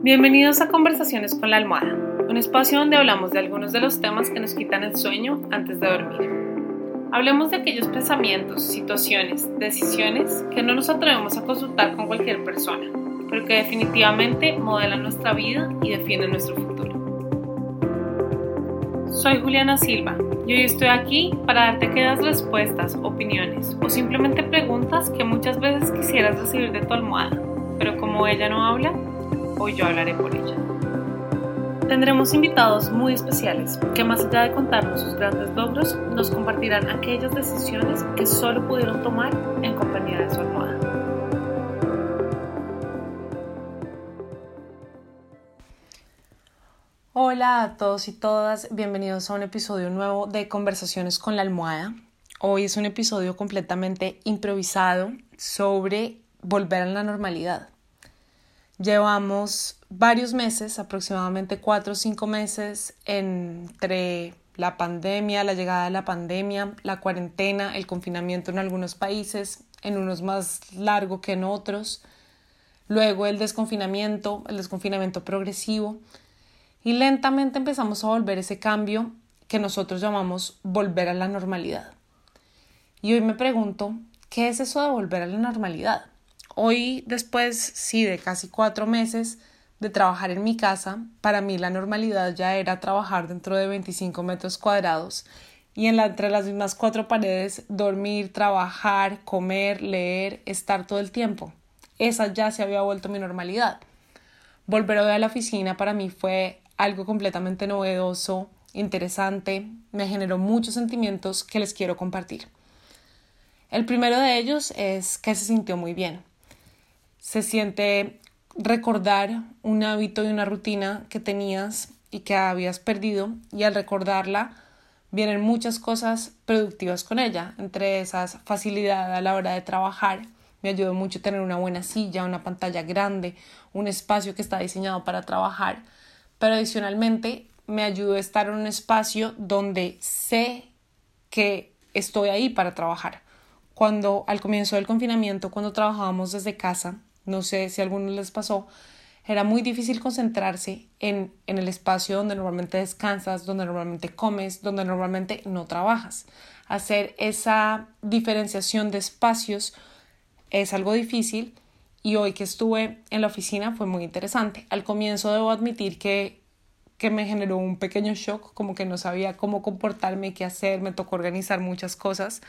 Bienvenidos a Conversaciones con la Almohada, un espacio donde hablamos de algunos de los temas que nos quitan el sueño antes de dormir. Hablemos de aquellos pensamientos, situaciones, decisiones que no nos atrevemos a consultar con cualquier persona, pero que definitivamente modelan nuestra vida y definen nuestro futuro. Soy Juliana Silva y hoy estoy aquí para darte aquellas respuestas, opiniones o simplemente preguntas que muchas veces quisieras recibir de tu almohada, pero como ella no habla, hoy yo hablaré por ella. Tendremos invitados muy especiales que más allá de contarnos sus grandes logros, nos compartirán aquellas decisiones que solo pudieron tomar en compañía de su almohada. Hola a todos y todas, bienvenidos a un episodio nuevo de Conversaciones con la almohada. Hoy es un episodio completamente improvisado sobre volver a la normalidad. Llevamos varios meses, aproximadamente cuatro o cinco meses, entre la pandemia, la llegada de la pandemia, la cuarentena, el confinamiento en algunos países, en unos más largo que en otros, luego el desconfinamiento, el desconfinamiento progresivo, y lentamente empezamos a volver ese cambio que nosotros llamamos volver a la normalidad. Y hoy me pregunto, ¿qué es eso de volver a la normalidad? Hoy, después, sí, de casi cuatro meses de trabajar en mi casa, para mí la normalidad ya era trabajar dentro de 25 metros cuadrados y en entre las mismas cuatro paredes dormir, trabajar, comer, leer, estar todo el tiempo. Esa ya se había vuelto mi normalidad. Volver a la oficina para mí fue algo completamente novedoso, interesante, me generó muchos sentimientos que les quiero compartir. El primero de ellos es que se sintió muy bien se siente recordar un hábito y una rutina que tenías y que habías perdido y al recordarla vienen muchas cosas productivas con ella, entre esas facilidad a la hora de trabajar. Me ayudó mucho tener una buena silla, una pantalla grande, un espacio que está diseñado para trabajar, pero adicionalmente me ayudó a estar en un espacio donde sé que estoy ahí para trabajar. Cuando al comienzo del confinamiento, cuando trabajábamos desde casa, no sé si a algunos les pasó, era muy difícil concentrarse en, en el espacio donde normalmente descansas, donde normalmente comes, donde normalmente no trabajas. Hacer esa diferenciación de espacios es algo difícil y hoy que estuve en la oficina fue muy interesante. Al comienzo debo admitir que, que me generó un pequeño shock, como que no sabía cómo comportarme, qué hacer, me tocó organizar muchas cosas.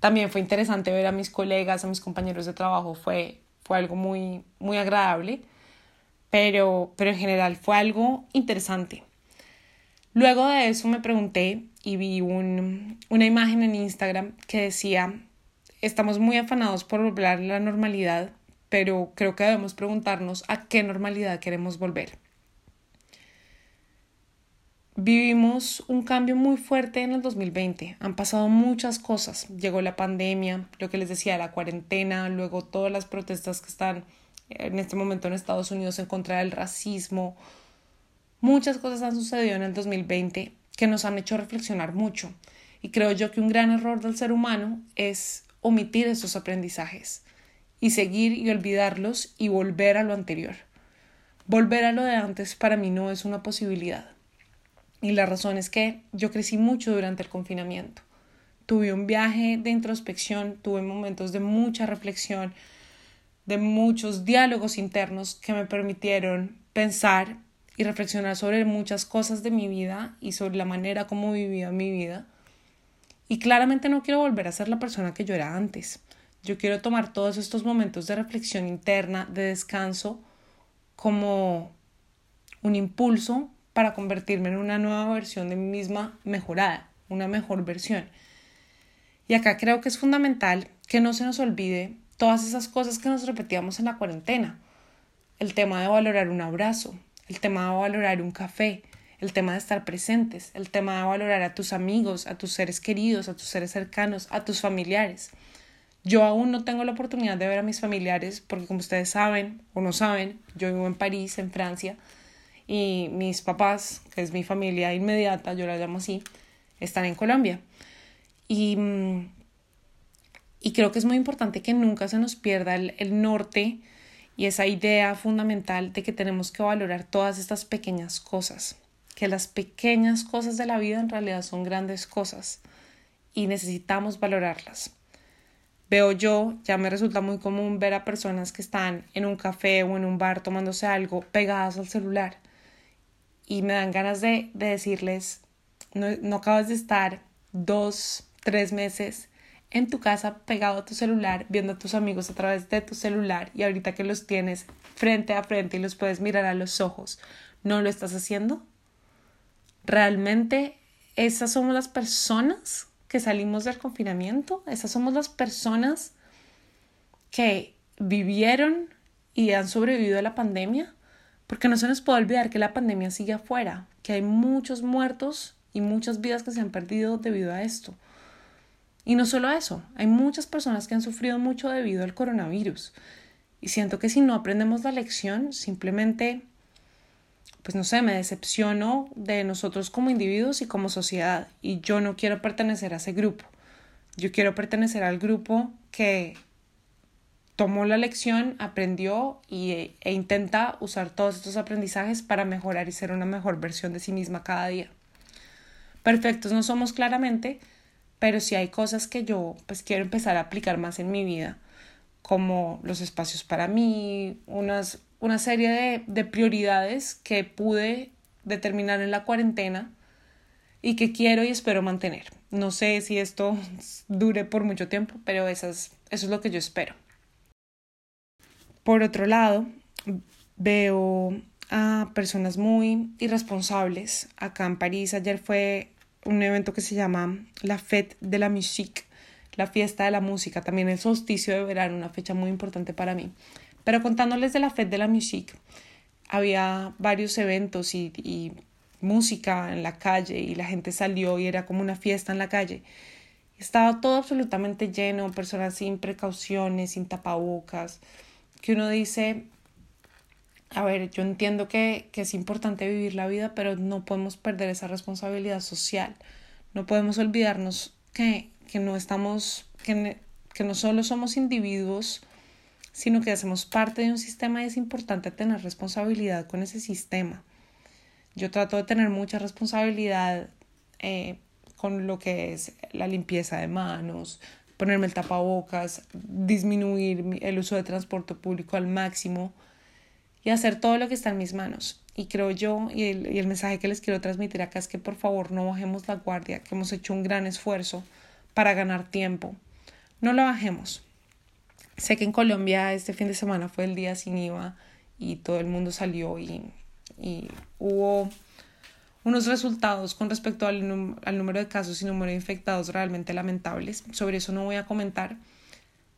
También fue interesante ver a mis colegas, a mis compañeros de trabajo, fue, fue algo muy, muy agradable, pero, pero en general fue algo interesante. Luego de eso me pregunté y vi un, una imagen en Instagram que decía, estamos muy afanados por volver a la normalidad, pero creo que debemos preguntarnos a qué normalidad queremos volver. Vivimos un cambio muy fuerte en el 2020. Han pasado muchas cosas. Llegó la pandemia, lo que les decía, la cuarentena, luego todas las protestas que están en este momento en Estados Unidos en contra del racismo. Muchas cosas han sucedido en el 2020 que nos han hecho reflexionar mucho. Y creo yo que un gran error del ser humano es omitir esos aprendizajes y seguir y olvidarlos y volver a lo anterior. Volver a lo de antes para mí no es una posibilidad. Y la razón es que yo crecí mucho durante el confinamiento. Tuve un viaje de introspección, tuve momentos de mucha reflexión, de muchos diálogos internos que me permitieron pensar y reflexionar sobre muchas cosas de mi vida y sobre la manera como vivía mi vida. Y claramente no quiero volver a ser la persona que yo era antes. Yo quiero tomar todos estos momentos de reflexión interna, de descanso, como un impulso para convertirme en una nueva versión de mí misma mejorada, una mejor versión. Y acá creo que es fundamental que no se nos olvide todas esas cosas que nos repetíamos en la cuarentena. El tema de valorar un abrazo, el tema de valorar un café, el tema de estar presentes, el tema de valorar a tus amigos, a tus seres queridos, a tus seres cercanos, a tus familiares. Yo aún no tengo la oportunidad de ver a mis familiares porque como ustedes saben o no saben, yo vivo en París, en Francia, y mis papás, que es mi familia inmediata, yo la llamo así, están en Colombia. Y, mm, y creo que es muy importante que nunca se nos pierda el, el norte y esa idea fundamental de que tenemos que valorar todas estas pequeñas cosas, que las pequeñas cosas de la vida en realidad son grandes cosas y necesitamos valorarlas. Veo yo, ya me resulta muy común ver a personas que están en un café o en un bar tomándose algo pegadas al celular y me dan ganas de, decirles, no, no acabas de estar dos, tres meses en tu casa pegado a tu celular, viendo a tus amigos a través de tu celular y ahorita que los tienes frente a frente y los puedes mirar a los ojos, ¿no lo estás haciendo? ¿Realmente esas somos las personas que salimos del confinamiento? ¿Esas somos las personas que vivieron y han sobrevivido a la pandemia? Porque no se nos puede olvidar que la pandemia sigue afuera, que hay muchos muertos y muchas vidas que se han perdido debido a esto. Y no solo eso, hay muchas personas que han sufrido mucho debido al coronavirus. Y siento que si no aprendemos la lección, simplemente, pues no sé, me decepciono de nosotros como individuos y como sociedad. Y yo no quiero pertenecer a ese grupo. Yo quiero pertenecer al grupo que tomó la lección, aprendió y, e intenta usar todos estos aprendizajes para mejorar y ser una mejor versión de sí misma cada día. Perfectos no somos claramente, pero sí hay cosas que yo pues quiero empezar a aplicar más en mi vida, como los espacios para mí, unas, una serie de, de prioridades que pude determinar en la cuarentena y que quiero y espero mantener. No sé si esto dure por mucho tiempo, pero esas, eso es lo que yo espero. Por otro lado, veo a personas muy irresponsables. Acá en París ayer fue un evento que se llama la Fête de la Musique, la fiesta de la música, también el solsticio de verano, una fecha muy importante para mí. Pero contándoles de la Fête de la Musique, había varios eventos y, y música en la calle y la gente salió y era como una fiesta en la calle. Estaba todo absolutamente lleno, personas sin precauciones, sin tapabocas, que uno dice, a ver, yo entiendo que, que, es importante vivir la vida, pero no podemos perder esa responsabilidad social. No podemos olvidarnos que, que no estamos, que, que no solo somos individuos, sino que hacemos parte de un sistema y es importante tener responsabilidad con ese sistema. Yo trato de tener mucha responsabilidad eh, con lo que es la limpieza de manos, ponerme el tapabocas, disminuir el uso de transporte público al máximo y hacer todo lo que está en mis manos. Y creo yo, y el, y el mensaje que les quiero transmitir acá es que por favor no bajemos la guardia, que hemos hecho un gran esfuerzo para ganar tiempo. No lo bajemos. Sé que en Colombia este fin de semana fue el día sin IVA y todo el mundo salió y, y hubo unos resultados con respecto al, al, número de casos y número de infectados realmente lamentables. Sobre eso no voy a comentar,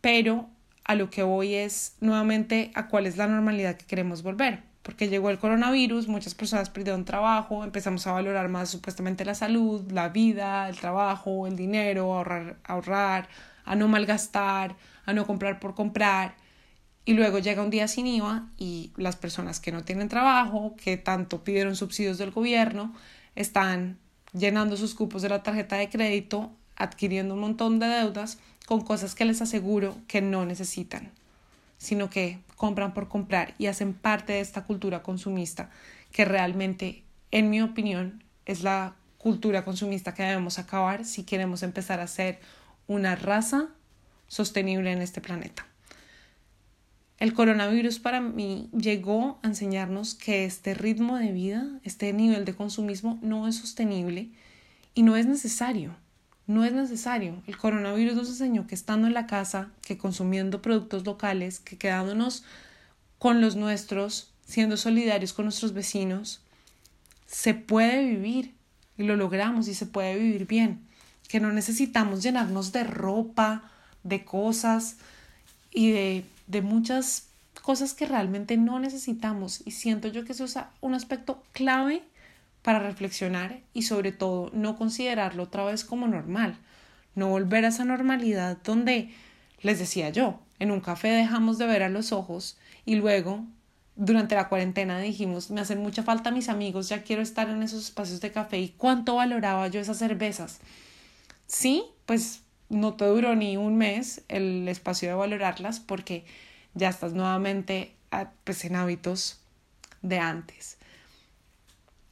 pero a lo que voy es nuevamente a cuál es la normalidad que queremos volver. Porque llegó el coronavirus, muchas personas perdieron trabajo, empezamos a valorar más supuestamente la salud, la vida, el trabajo, el dinero, ahorrar, ahorrar, a no malgastar, a no comprar por comprar. Y luego llega un día sin IVA y las personas que no tienen trabajo, que tanto pidieron subsidios del gobierno, están llenando sus cupos de la tarjeta de crédito, adquiriendo un montón de deudas con cosas que les aseguro que no necesitan, sino que compran por comprar y hacen parte de esta cultura consumista que realmente, en mi opinión, es la cultura consumista que debemos acabar si queremos empezar a ser una raza sostenible en este planeta. El coronavirus para mí llegó a enseñarnos que este ritmo de vida, este nivel de consumismo no es sostenible y no es necesario. No es necesario. El coronavirus nos enseñó que estando en la casa, que consumiendo productos locales, que quedándonos con los nuestros, siendo solidarios con nuestros vecinos, se puede vivir y lo logramos y se puede vivir bien. Que no necesitamos llenarnos de ropa, de cosas y de, de muchas cosas que realmente no necesitamos. Y siento yo que eso es un aspecto clave para reflexionar y sobre todo no considerarlo otra vez como normal, no volver a esa normalidad donde, les decía yo, en un café dejamos de ver a los ojos y luego durante la cuarentena dijimos, me hacen mucha falta mis amigos, ya quiero estar en esos espacios de café y cuánto valoraba yo esas cervezas. Sí, pues no te duró ni un mes el espacio de valorarlas porque ya estás nuevamente pues, en hábitos de antes.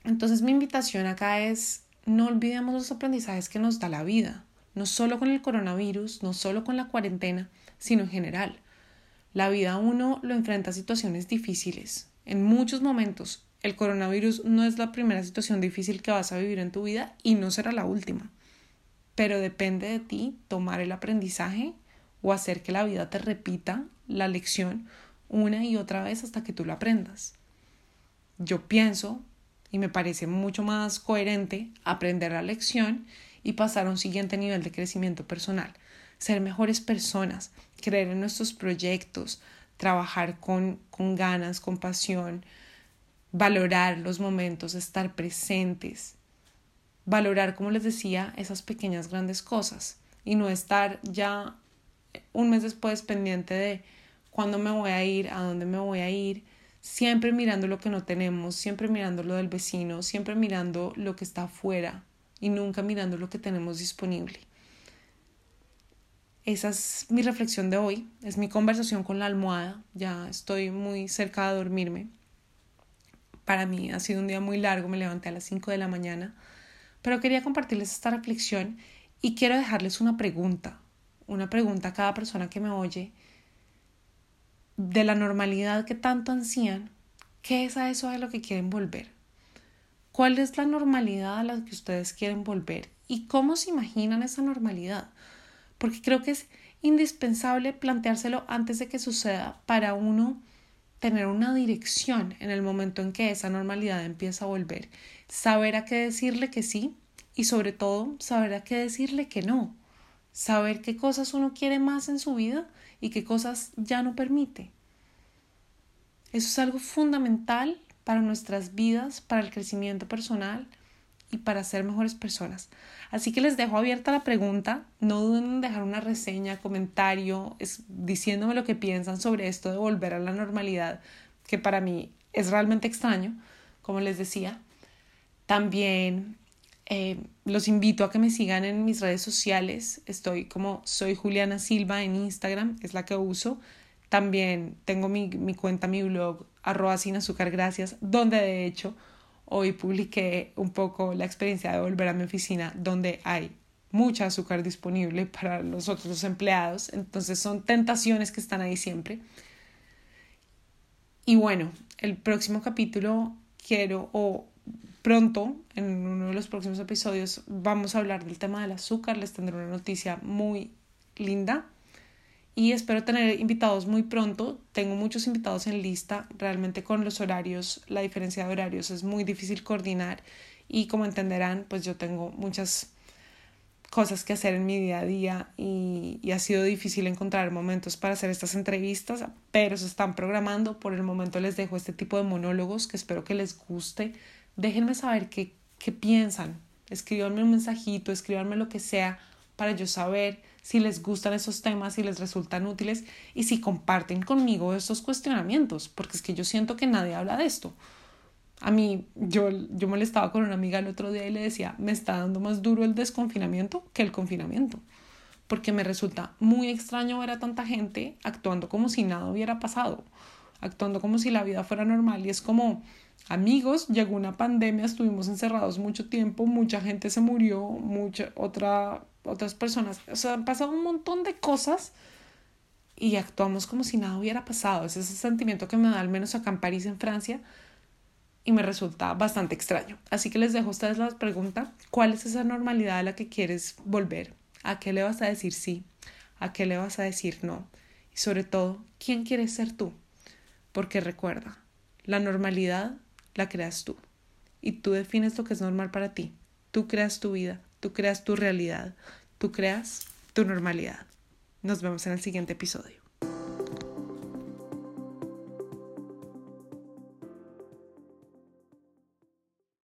Entonces mi invitación acá es no olvidemos los aprendizajes que nos da la vida, no solo con el coronavirus, no solo con la cuarentena, sino en general. La vida uno lo enfrenta a situaciones difíciles. En muchos momentos, el coronavirus no es la primera situación difícil que vas a vivir en tu vida y no será la última. Pero depende de ti tomar el aprendizaje o hacer que la vida te repita la lección una y otra vez hasta que tú lo aprendas. Yo pienso y me parece mucho más coherente aprender la lección y pasar a un siguiente nivel de crecimiento personal, ser mejores personas, creer en nuestros proyectos, trabajar con, con ganas, con pasión, valorar los momentos, estar presentes, valorar, como les decía, esas pequeñas grandes cosas y no estar ya un mes después pendiente de cuándo me voy a ir, a dónde me voy a ir, siempre mirando lo que no tenemos, siempre mirando lo del vecino, siempre mirando lo que está afuera y nunca mirando lo que tenemos disponible. Esa es mi reflexión de hoy, es mi conversación con la almohada, ya estoy muy cerca de dormirme. Para mí ha sido un día muy largo, me levanté a las 5 de la mañana, pero quería compartirles esta reflexión y quiero dejarles una pregunta, una pregunta a cada persona que me oye de la normalidad que tanto ansían, ¿qué es a eso a lo que quieren volver? ¿Cuál es la normalidad a la que ustedes quieren volver? ¿Y cómo se imaginan esa normalidad? Porque creo que es indispensable planteárselo antes de que suceda para uno tener una dirección en el momento en que esa normalidad empieza a volver. Saber a qué decirle que sí y sobre todo saber a qué decirle que no. Saber qué cosas uno quiere más en su vida y qué cosas ya no permite. Eso es algo fundamental para nuestras vidas, para el crecimiento personal y para ser mejores personas. Así que les dejo abierta la pregunta, no duden en dejar una reseña, comentario, es, diciéndome lo que piensan sobre esto de volver a la normalidad, que para mí es realmente extraño, como les decía. También eh, los invito a que me sigan en mis redes sociales. Estoy como soy Juliana Silva en Instagram, es la que uso. También tengo mi, mi cuenta, mi blog, arroba sin azúcar gracias, donde de hecho hoy publiqué un poco la experiencia de volver a mi oficina, donde hay mucha azúcar disponible para los otros empleados. Entonces son tentaciones que están ahí siempre. Y bueno, el próximo capítulo quiero o Pronto, en uno de los próximos episodios, vamos a hablar del tema del azúcar. Les tendré una noticia muy linda. Y espero tener invitados muy pronto. Tengo muchos invitados en lista. Realmente con los horarios, la diferencia de horarios es muy difícil coordinar. Y como entenderán, pues yo tengo muchas cosas que hacer en mi día a día y, y, ha sido difícil encontrar momentos para hacer estas entrevistas, pero se están programando. Por el momento les dejo este tipo de monólogos que espero que les guste déjenme saber qué, qué piensan. Escríbanme un mensajito, escríbanme lo que sea para yo saber si les gustan esos temas, si les resultan útiles y si comparten conmigo estos cuestionamientos, porque es que yo siento que nadie habla de esto. A mí, yo, yo molestaba con una amiga el otro día y le decía, me está dando más duro el desconfinamiento que el confinamiento, porque me resulta muy extraño ver a tanta gente actuando como si nada hubiera pasado, actuando como si la vida fuera normal y es como, amigos, llegó una pandemia, estuvimos encerrados mucho tiempo, mucha gente se murió, mucha, otra, otras personas, o sea, han pasado un montón de cosas y actuamos como si nada hubiera pasado. Es ese sentimiento que me da al menos acá en París, en Francia, y me resulta bastante extraño. Así que les dejo a ustedes la pregunta, ¿cuál es esa normalidad a la que quieres volver? ¿A qué le vas a decir sí? ¿A qué le vas a decir no? Y sobre todo, ¿quién quieres ser tú? Porque recuerda, la normalidad la creas tú. Y tú defines lo que es normal para ti. Tú creas tu vida, tú creas tu realidad, tú creas tu normalidad. Nos vemos en el siguiente episodio.